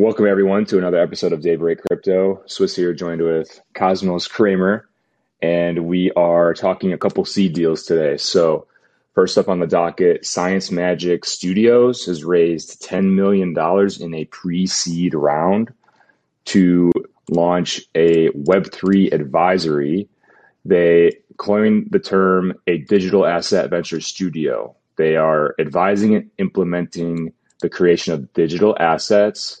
Welcome everyone to another episode of Daybreak Crypto. Swiss here, joined with Cosmos Kramer, and we are talking a couple seed deals today. So, first up on the docket, Science Magic Studios has raised $10 million in a pre seed round to launch a Web3 advisory. They coined the term a digital asset venture studio. They are advising and implementing the creation of digital assets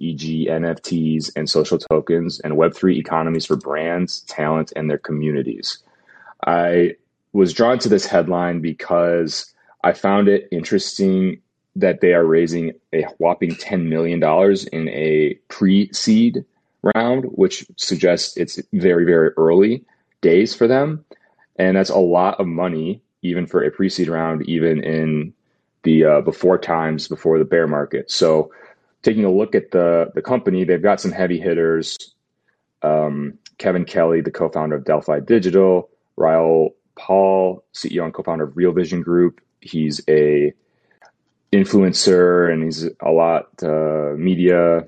e.g., NFTs and social tokens, and Web3 economies for brands, talent, and their communities. I was drawn to this headline because I found it interesting that they are raising a whopping $10 million in a pre seed round, which suggests it's very, very early days for them. And that's a lot of money, even for a pre seed round, even in the uh, before times before the bear market. So taking a look at the the company, they've got some heavy hitters. Um, Kevin Kelly, the co-founder of Delphi Digital, Raoul Paul, CEO and co-founder of Real Vision Group. He's a influencer and he's a lot uh, media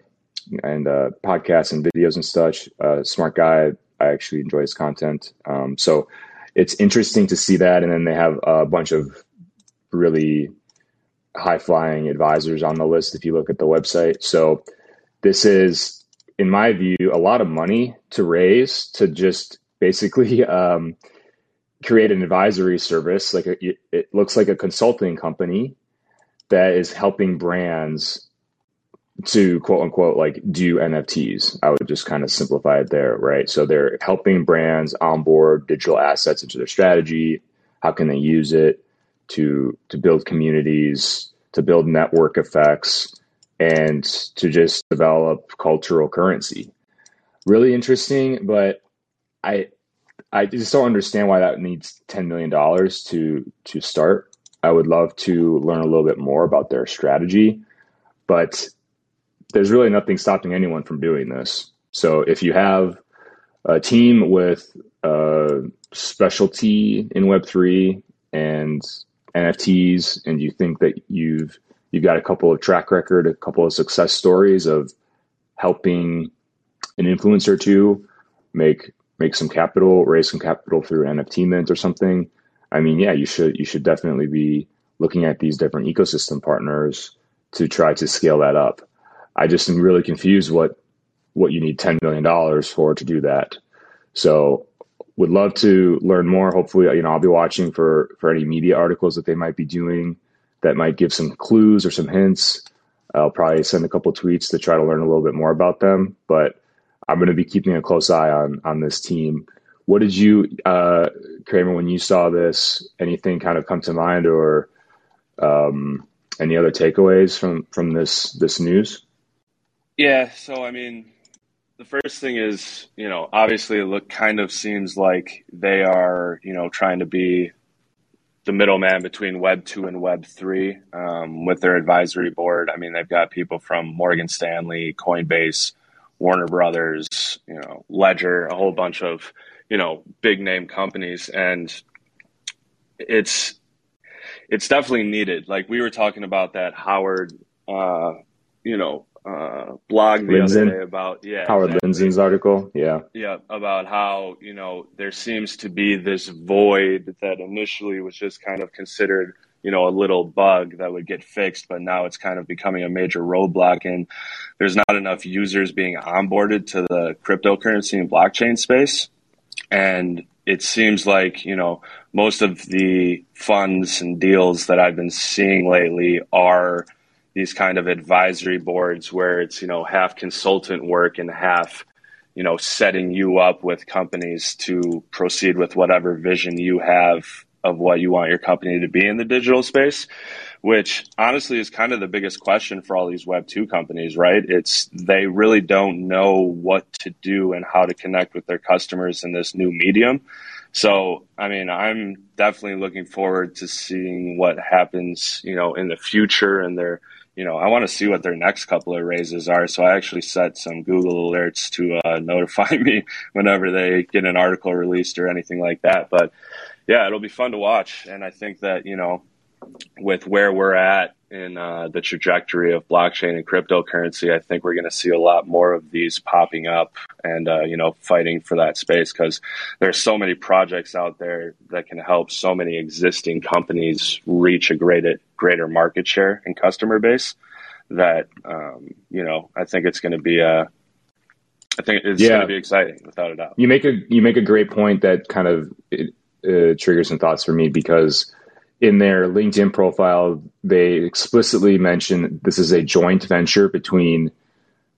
and uh, podcasts and videos and such. Uh, smart guy. I actually enjoy his content. Um, so it's interesting to see that. And then they have a bunch of really high flying advisors on the list if you look at the website. So this is, in my view, a lot of money to raise to just basically um, create an advisory service. Like a, it looks like a consulting company that is helping brands to quote unquote like do NFTs. I would just kind of simplify it there, right? So they're helping brands onboard digital assets into their strategy. How can they use it? To to build communities, to build network effects, and to just develop cultural currency. Really interesting, but I I just don't understand why that needs ten million dollars to to start. I would love to learn a little bit more about their strategy, but there's really nothing stopping anyone from doing this. So if you have a team with uh, a specialty in Web3 and NFTs and you think that you've you've got a couple of track record, a couple of success stories of helping an influencer to make make some capital, raise some capital through NFT mint or something. I mean, yeah, you should you should definitely be looking at these different ecosystem partners to try to scale that up. I just am really confused what what you need ten million dollars for to do that. So would love to learn more. Hopefully, you know, I'll be watching for for any media articles that they might be doing that might give some clues or some hints. I'll probably send a couple tweets to try to learn a little bit more about them. But I'm going to be keeping a close eye on on this team. What did you, uh, Kramer, when you saw this? Anything kind of come to mind, or um, any other takeaways from from this this news? Yeah. So I mean, the first thing is, you know, obviously it look kind of seems like they are, you know, trying to be the middleman between Web two and Web three um, with their advisory board. I mean, they've got people from Morgan Stanley, Coinbase, Warner Brothers, you know, Ledger, a whole bunch of, you know, big name companies, and it's it's definitely needed. Like we were talking about that Howard, uh, you know, uh, blog the other day about yeah Howard exactly. Lindzon's article. Yeah, yeah, about how you know there seems to be this void that initially was just kind of considered you know a little bug that would get fixed, but now it's kind of becoming a major roadblock, and there's not enough users being onboarded to the cryptocurrency and blockchain space, and it seems like you know most of the funds and deals that I've been seeing lately are these kind of advisory boards where it's you know half consultant work and half you know setting you up with companies to proceed with whatever vision you have of what you want your company to be in the digital space which honestly is kind of the biggest question for all these web 2 companies right? It's they really don't know what to do and how to connect with their customers in this new medium. So i mean i'm definitely looking forward to seeing what happens you know in the future and their you know, I want to see what their next couple of raises are. So I actually set some Google alerts to uh, notify me whenever they get an article released or anything like that. But yeah, it'll be fun to watch. And I think that, you know, with where we're at in uh, the trajectory of blockchain and cryptocurrency. I think we're going to see a lot more of these popping up and uh, you know fighting for that space because there's so many projects out there that can help so many existing companies reach a greater greater market share and customer base. That um, you know, I think it's going to be a I think it's yeah. going to be exciting without a doubt. You make a you make a great point that kind of uh, triggers some thoughts for me because in their LinkedIn profile they explicitly mention this is a joint venture between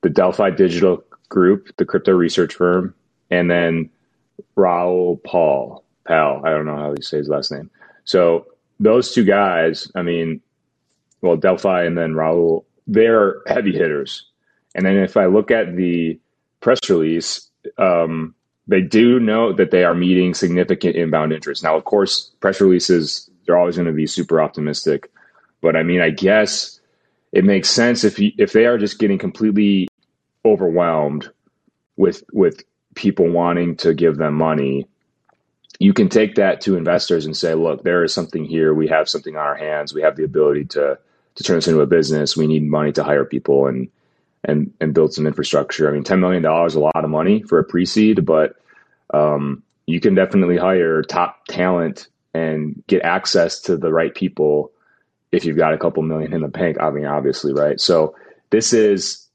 the Delphi Digital Group, the crypto research firm, and then Raoul Paul, Pal, I don't know how you say his last name. So those two guys, I mean, well, Delphi and then Raoul, they're heavy hitters. And then if I look at the press release, um, they do note that they are meeting significant inbound interest. Now, of course, press releases they're always going to be super optimistic, but I mean, I guess it makes sense if you, if they are just getting completely overwhelmed with with people wanting to give them money. You can take that to investors and say, "Look, there is something here. We have something on our hands. We have the ability to to turn this into a business. We need money to hire people and and and build some infrastructure. I mean, ten million dollars is a lot of money for a pre-seed, but um, you can definitely hire top talent and get access to the right people if you've got a couple million in the bank. I mean, obviously, right? So this is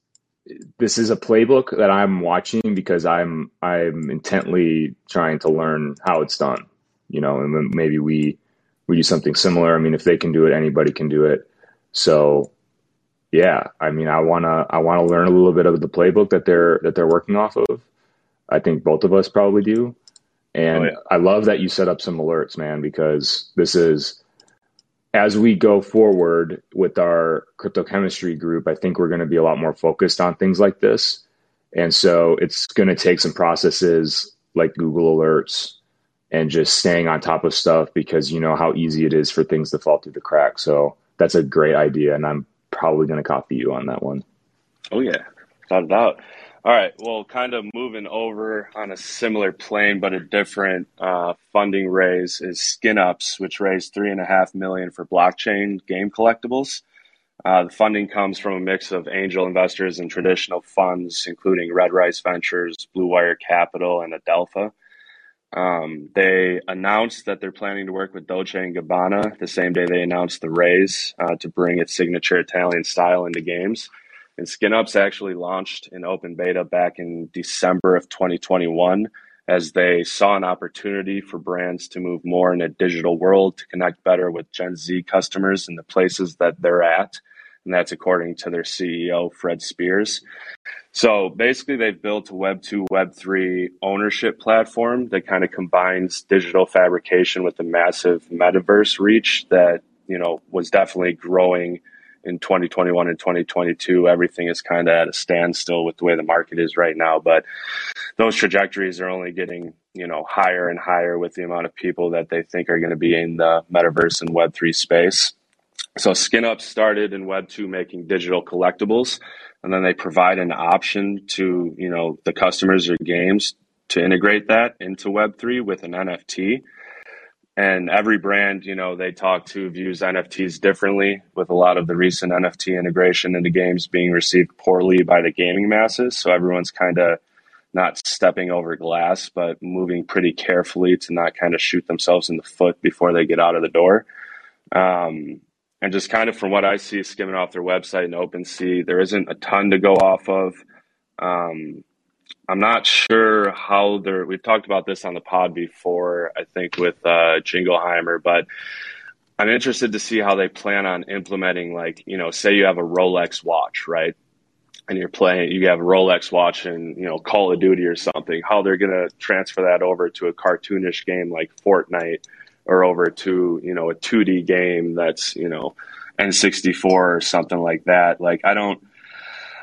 this is a playbook that I'm watching because I'm I'm intently trying to learn how it's done. You know, and maybe we we do something similar. I mean, if they can do it, anybody can do it. So yeah, I mean, I wanna I wanna learn a little bit of the playbook that they're that they're working off of. I think both of us probably do, and oh, yeah. I love that you set up some alerts, man, because this is as we go forward with our cryptochemistry group. I think we're going to be a lot more focused on things like this, and so it's going to take some processes like Google Alerts and just staying on top of stuff because you know how easy it is for things to fall through the cracks. So that's a great idea, and I'm probably going to copy you on that one. Oh yeah, without a doubt. All right. Well, kind of moving over on a similar plane, but a different uh, funding raise is SKNUPS, which raised three and a half million for blockchain game collectibles. Uh, the funding comes from a mix of angel investors and traditional funds, including Red Rice Ventures, Blue Wire Capital, and Adelpha. Um, they announced that they're planning to work with Dolce and Gabbana the same day they announced the raise uh, to bring its signature Italian style into games. And SKNUPS actually launched in open beta back in December of 2021 as they saw an opportunity for brands to move more in a digital world to connect better with Gen Z customers in the places that they're at. And that's according to their CEO, Fred Spears. So basically, they've built a Web2, Web3 ownership platform that kind of combines digital fabrication with the massive metaverse reach that, you know, was definitely growing in 2021 and 2022. Everything is kind of at a standstill with the way the market is right now. But those trajectories are only getting, you know, higher and higher with the amount of people that they think are going to be in the metaverse and Web3 space. So SkinUp started in Web2 making digital collectibles, and then they provide an option to you know the customers or games to integrate that into Web3 with an NFT. And every brand, you know, they talk to views NFTs differently, with a lot of the recent NFT integration into games being received poorly by the gaming masses. So everyone's kind of not stepping over glass, but moving pretty carefully to not kind of shoot themselves in the foot before they get out of the door. Um, and just kind of from what I see skimming off their website and OpenSea, there isn't a ton to go off of. Um, I'm not sure how they're. We've talked about this on the pod before, I think, with uh, Jingleheimer, but I'm interested to see how they plan on implementing. Like, you know, say you have a Rolex watch, right? And you're playing, you have a Rolex watch and, you know, Call of Duty or something, how they're going to transfer that over to a cartoonish game like Fortnite or over to you know a 2D game that's you know N64 or something like that. Like I don't.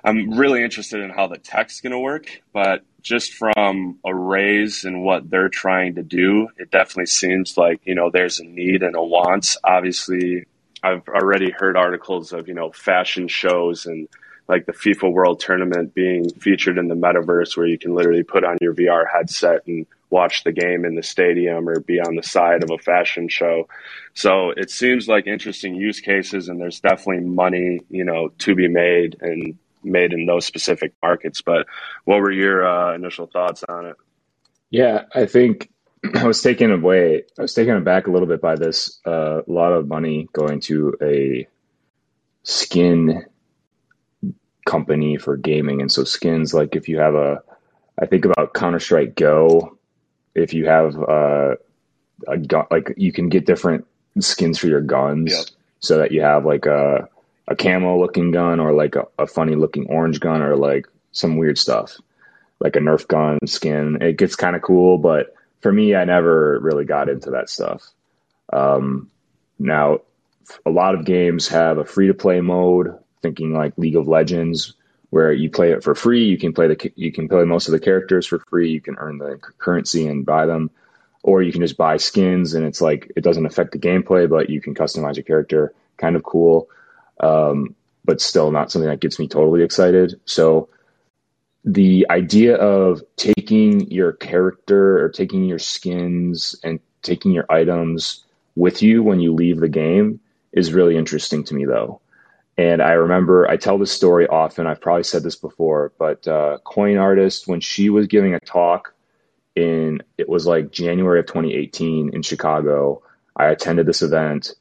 I'm really interested in how the tech's going to work, but just from a raise and what they're trying to do, it definitely seems like you know there's a need and a want. Obviously, I've already heard articles of you know fashion shows and like the FIFA World Tournament being featured in the metaverse, where you can literally put on your VR headset and watch the game in the stadium or be on the side of a fashion show. So it seems like interesting use cases, and there's definitely money, you know, to be made and made in those specific markets. But what were your uh, initial thoughts on it? Yeah, I think I was taken away. I was taken aback a little bit by this. Uh, a lot of money going to a skin company for gaming, and so skins like if you have a, I think about Counter Strike Go. If you have uh, a gun, like you can get different skins for your guns, yep. so that you have like a a camo looking gun or like a, a funny looking orange gun or like some weird stuff, like a Nerf gun skin. It gets kind of cool, but for me, I never really got into that stuff. Um, now, a lot of games have a free to play mode, thinking like League of Legends, where you play it for free. You can play the you can play most of the characters for free. You can earn the currency and buy them, or you can just buy skins, and it's like it doesn't affect the gameplay, but you can customize your character. Kind of cool, um, but still not something that gets me totally excited. So the idea of taking your character or taking your skins and taking your items with you when you leave the game is really interesting to me though and i remember i tell this story often i've probably said this before but uh, coin artist when she was giving a talk in it was like january of 2018 in chicago i attended this event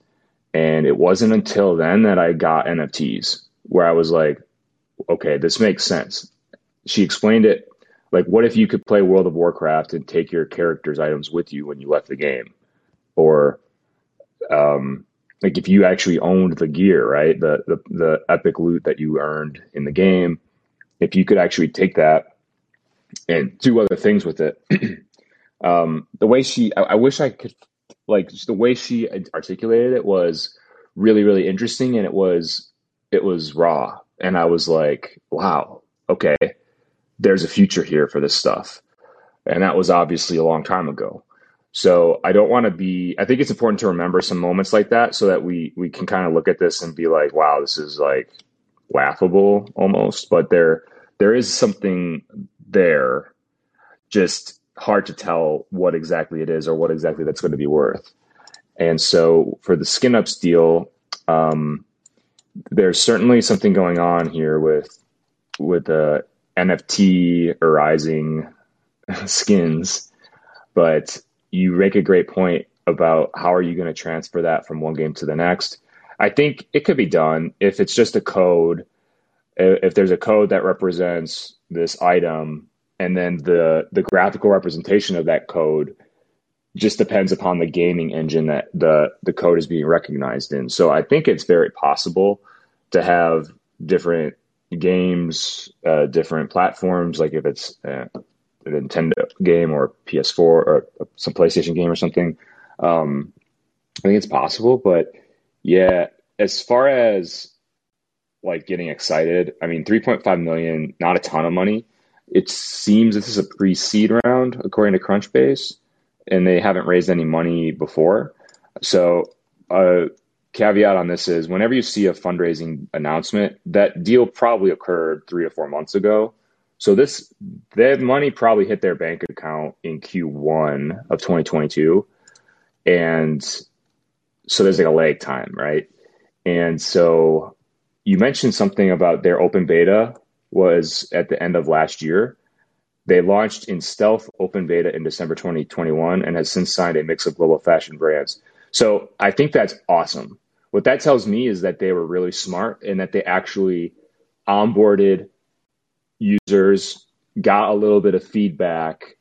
and it wasn't until then that i got nfts where i was like okay this makes sense she explained it like what if you could play World of Warcraft and take your character's items with you when you left the game, or um, like if you actually owned the gear, right? The, the the epic loot that you earned in the game, if you could actually take that and do other things with it. um, the way she, I, I wish I could, like, the way she articulated it was really, really interesting, and it was it was raw, and I was like, wow, okay there's a future here for this stuff. And that was obviously a long time ago. So I don't want to be I think it's important to remember some moments like that so that we we can kind of look at this and be like, wow, this is like laughable almost, but there there is something there just hard to tell what exactly it is or what exactly that's going to be worth. And so for the SKNUPS deal, um, there's certainly something going on here with with uh, NFT arising skins, but you make a great point about how are you going to transfer that from one game to the next. I think it could be done if it's just a code. If there's a code that represents this item, and then the the graphical representation of that code just depends upon the gaming engine that the the code is being recognized in. So I think it's very possible to have different games, uh, different platforms, like if it's uh, a Nintendo game or PS4 or some PlayStation game or something. Um, I think it's possible, but yeah, as far as like getting excited, I mean, 3.5 million, not a ton of money. It seems this is a pre-seed round according to Crunchbase, and they haven't raised any money before. So, uh, caveat on this is whenever you see a fundraising announcement, that deal probably occurred three or four months ago. So this that money probably hit their bank account in Q1 of 2022. And so there's like a lag time, right? And so you mentioned something about their open beta was at the end of last year. They launched in stealth open beta in December 2021 and has since signed a mix of global fashion brands. So I think that's awesome what that tells me is that they were really smart and that they actually onboarded users, got a little bit of feedback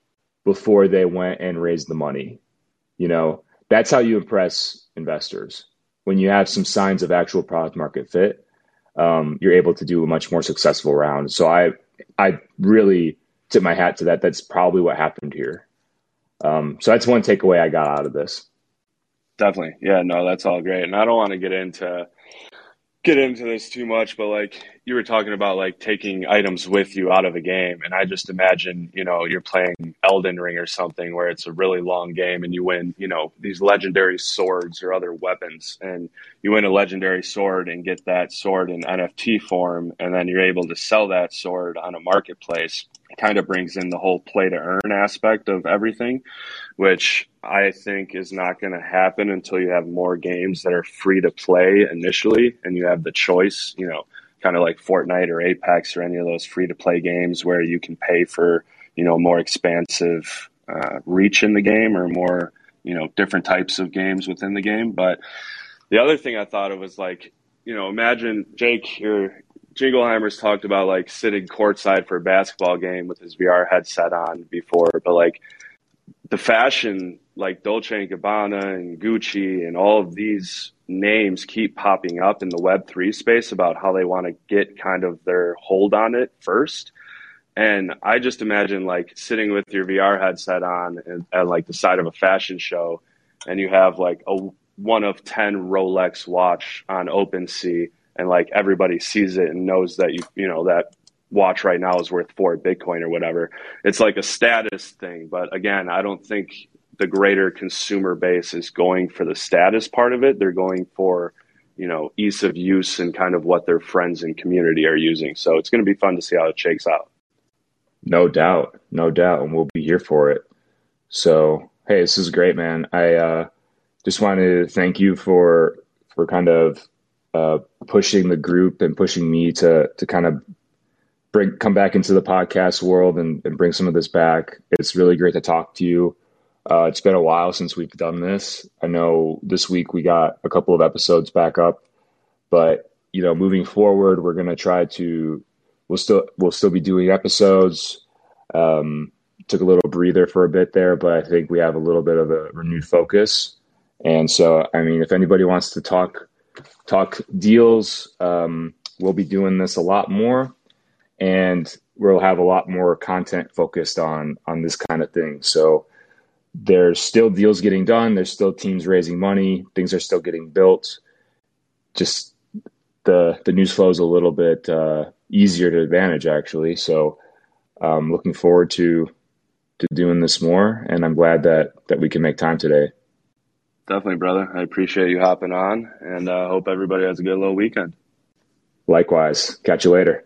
before they went and raised the money. You know, that's how you impress investors. When you have some signs of actual product market fit, um, you're able to do a much more successful round. So I, I really tip my hat to that. That's probably what happened here. Um, so that's one takeaway I got out of this. Definitely. Yeah, no, that's all great. And I don't want to get into get into this too much, but like you were talking about like taking items with you out of a game, and I just imagine you know you're playing Elden Ring or something where it's a really long game and you win you know these legendary swords or other weapons, and you win a legendary sword and get that sword in NFT form, and then you're able to sell that sword on a marketplace. Kind of brings in the whole play to earn aspect of everything, which I think is not going to happen until you have more games that are free to play initially, and you have the choice, you know kind of like Fortnite or Apex or any of those free to play games where you can pay for you know more expansive uh, reach in the game or more you know different types of games within the game. But the other thing I thought of was like you know imagine Jake or Jingleheimer's talked about like sitting courtside for a basketball game with his VR headset on before, but like the fashion like Dolce and Gabbana and Gucci and all of these names keep popping up in the Web3 space about how they want to get kind of their hold on it first. And I just imagine like sitting with your VR headset on and, at like the side of a fashion show, and you have like a one of 10 Rolex watch on OpenSea, and like everybody sees it and knows that you, you know, that watch right now is worth four Bitcoin or whatever. It's like a status thing. But again, I don't think the greater consumer base is going for the status part of it. They're going for, you know, ease of use and kind of what their friends and community are using. So it's going to be fun to see how it shakes out. No doubt, no doubt, and we'll be here for it. So, hey, this is great, man. I uh, just wanted to thank you for for kind of uh, pushing the group and pushing me to to kind of bring come back into the podcast world and, and bring some of this back. It's really great to talk to you. Uh, it's been a while since we've done this. I know this week we got a couple of episodes back up, but you know, moving forward, we're to try to we'll still we'll still be doing episodes. Um, took a little breather for a bit there, but I think we have a little bit of a renewed focus. And so, I mean, if anybody wants to talk talk deals, um, we'll be doing this a lot more, and we'll have a lot more content focused on on this kind of thing. So there's still deals getting done. There's still teams raising money. Things are still getting built. Just the the news flow is a little bit uh, easier to manage actually. So I'm um, looking forward to to doing this more, and I'm glad that that we can make time today. Definitely, brother. I appreciate you hopping on, and uh, hope everybody has a good little weekend. Likewise. Catch you later.